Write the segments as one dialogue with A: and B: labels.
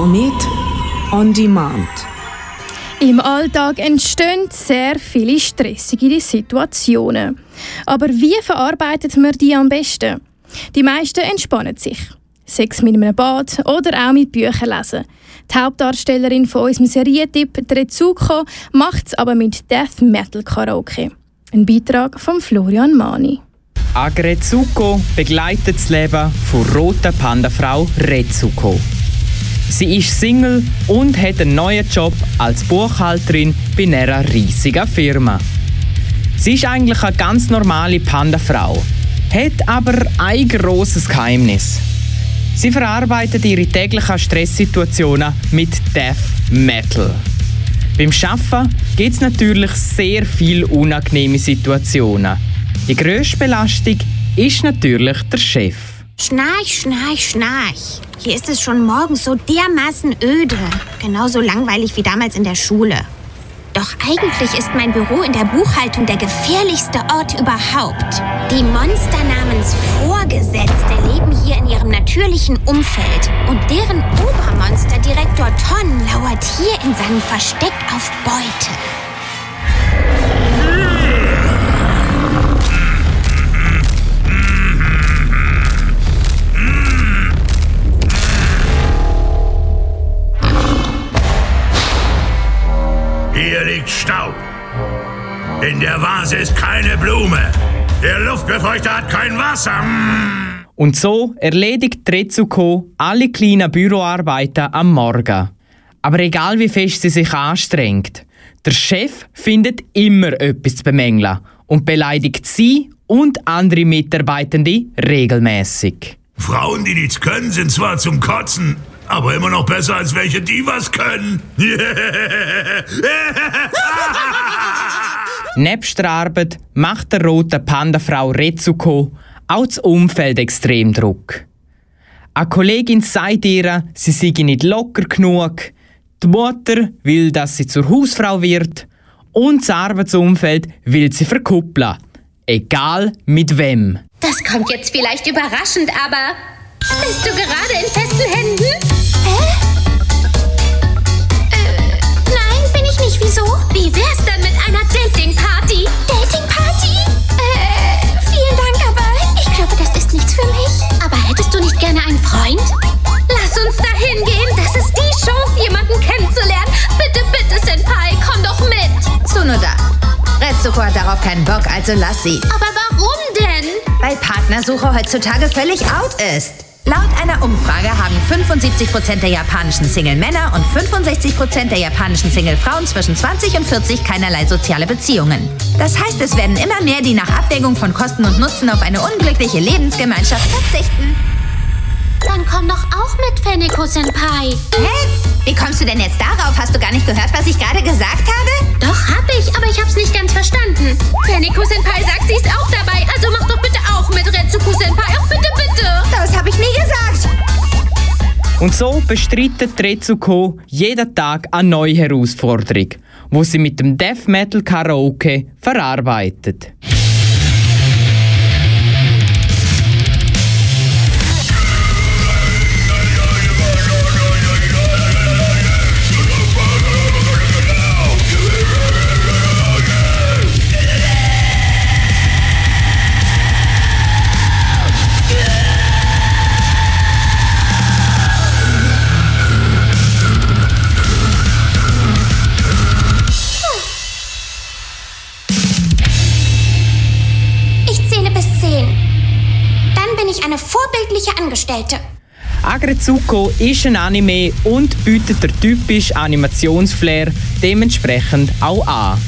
A: Komet on Demand.
B: Im Alltag entstehen sehr viele stressige Situationen. Aber wie verarbeitet man die am besten? Die meisten entspannen sich. Sex mit einem Bad oder auch mit Büchern lesen. Die Hauptdarstellerin von unserem Serientipp, Trezuko, macht es aber mit Death Metal Karaoke. Ein Beitrag von Florian Mani.
C: Agrezuko begleitet das Leben von roter Pandafrau Rezuko. Sie ist Single und hat einen neuen Job als Buchhalterin bei einer riesigen Firma. Sie ist eigentlich eine ganz normale Pandafrau, hat aber ein großes Geheimnis. Sie verarbeitet ihre täglichen Stresssituationen mit Death Metal. Beim Arbeiten gibt es natürlich sehr viele unangenehme Situationen. Die grösste Belastung ist natürlich der Chef.
D: Schnarch, schnarch, schnarch. Hier ist es schon morgens so dermaßen öde. Genauso langweilig wie damals in der Schule. Doch eigentlich ist mein Büro in der Buchhaltung der gefährlichste Ort überhaupt. Die Monster namens Vorgesetzte leben hier in ihrem natürlichen Umfeld. Und deren Obermonster, Direktor Ton, lauert hier in seinem Versteck auf Beute.
E: In der Vase ist keine Blume. Der Luftbefeuchter hat kein Wasser. Mm.
C: Und so erledigt Trezuko alle kleinen Büroarbeiten am Morgen. Aber egal wie fest sie sich anstrengt, der Chef findet immer etwas zu bemängeln und beleidigt sie und andere Mitarbeitende regelmäßig.
E: Frauen, die nichts können, sind zwar zum Kotzen, aber immer noch besser als welche, die was können.
C: Nebst der Arbeit macht der rote Pandafrau Rezuko auch das Umfeld extrem Druck. Eine Kollegin sagt ihr, sie sei nicht locker genug, die Mutter will, dass sie zur Hausfrau wird und das Arbeitsumfeld will sie verkuppeln. Egal mit wem.
F: Das kommt jetzt vielleicht überraschend, aber bist du gerade in festen Händen?
D: Hä? Äh, nein, bin ich nicht. Wieso?
F: Wie wär's dann
G: darauf keinen Bock, also lass sie.
F: Aber warum denn?
G: Weil Partnersuche heutzutage völlig out ist. Laut einer Umfrage haben 75% der japanischen Single-Männer und 65% der japanischen Single-Frauen zwischen 20 und 40 keinerlei soziale Beziehungen. Das heißt, es werden immer mehr, die nach Abwägung von Kosten und Nutzen auf eine unglückliche Lebensgemeinschaft verzichten.
F: Dann komm doch auch mit, Feneko Senpai.
G: Hä? Wie kommst du denn jetzt darauf? Hast du gar nicht gehört, was ich gerade gesagt habe?
F: Doch, hab ich, aber ich hab's nicht ganz verstanden. Feneko Senpai sagt, sie ist auch dabei, also mach doch bitte auch mit, Retsuko Senpai. Auch bitte, bitte.
G: Das habe ich nie gesagt.
C: Und so bestreitet Retsuko jeden Tag eine neue Herausforderung, wo sie mit dem Death Metal Karaoke verarbeitet.
D: Vorbildliche Angestellte.
C: Agretsuko ist ein Anime und bietet der typische Animationsflair dementsprechend auch an.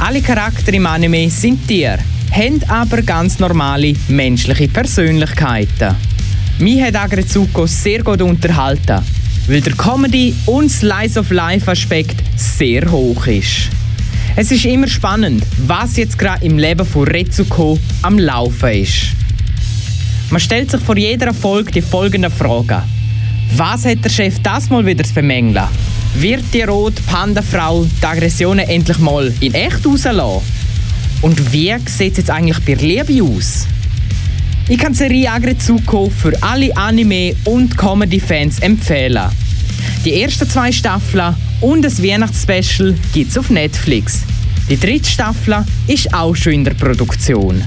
C: Alle Charaktere im Anime sind Tiere, haben aber ganz normale menschliche Persönlichkeiten. Mich hat Agretsuko sehr gut unterhalten, weil der Comedy- und Slice-of-Life-Aspekt sehr hoch ist. Es ist immer spannend, was jetzt gerade im Leben von Retsuko am Laufen ist. Man stellt sich vor jeder Folge die folgenden Fragen. Was hat der Chef das mal wieder zu bemängeln? Wird die rote Panda-Frau die Aggressionen endlich mal in echt rauslassen? Und wie sieht es jetzt eigentlich bei Liebe aus? Ich kann die Serie Agretsuko für alle Anime- und Comedy-Fans empfehlen. Die ersten zwei Staffeln und das Weihnachtsspecial gibt es auf Netflix. Die dritte Staffel ist auch schon in der Produktion.